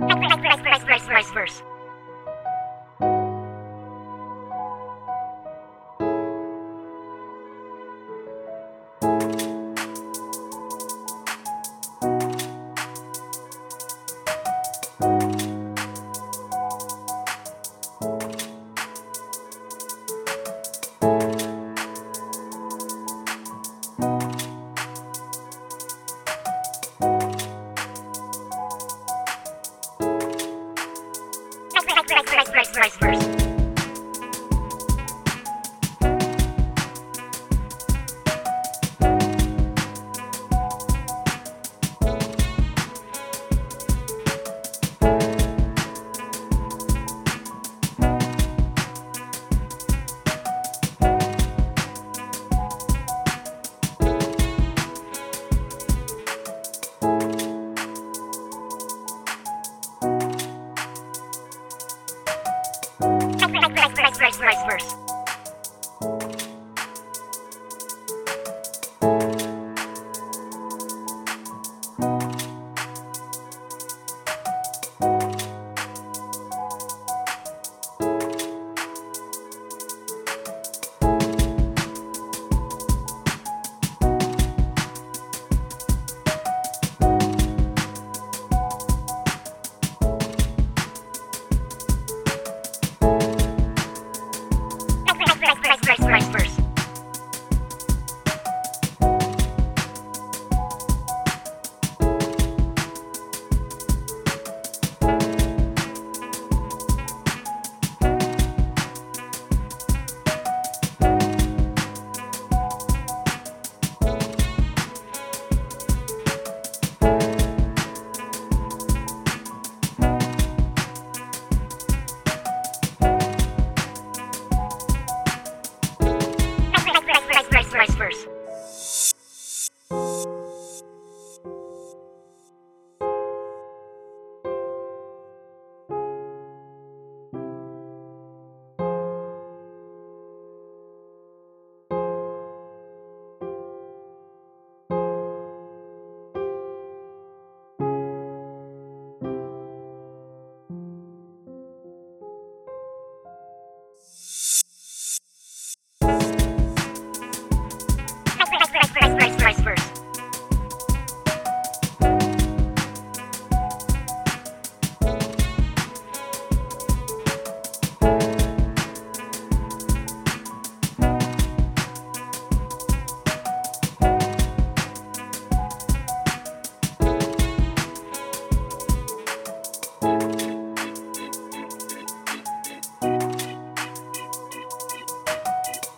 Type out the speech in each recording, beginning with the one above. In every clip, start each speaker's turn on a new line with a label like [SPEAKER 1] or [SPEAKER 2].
[SPEAKER 1] Verse, verse, verse, verse, verse, verse.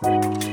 [SPEAKER 1] Verse,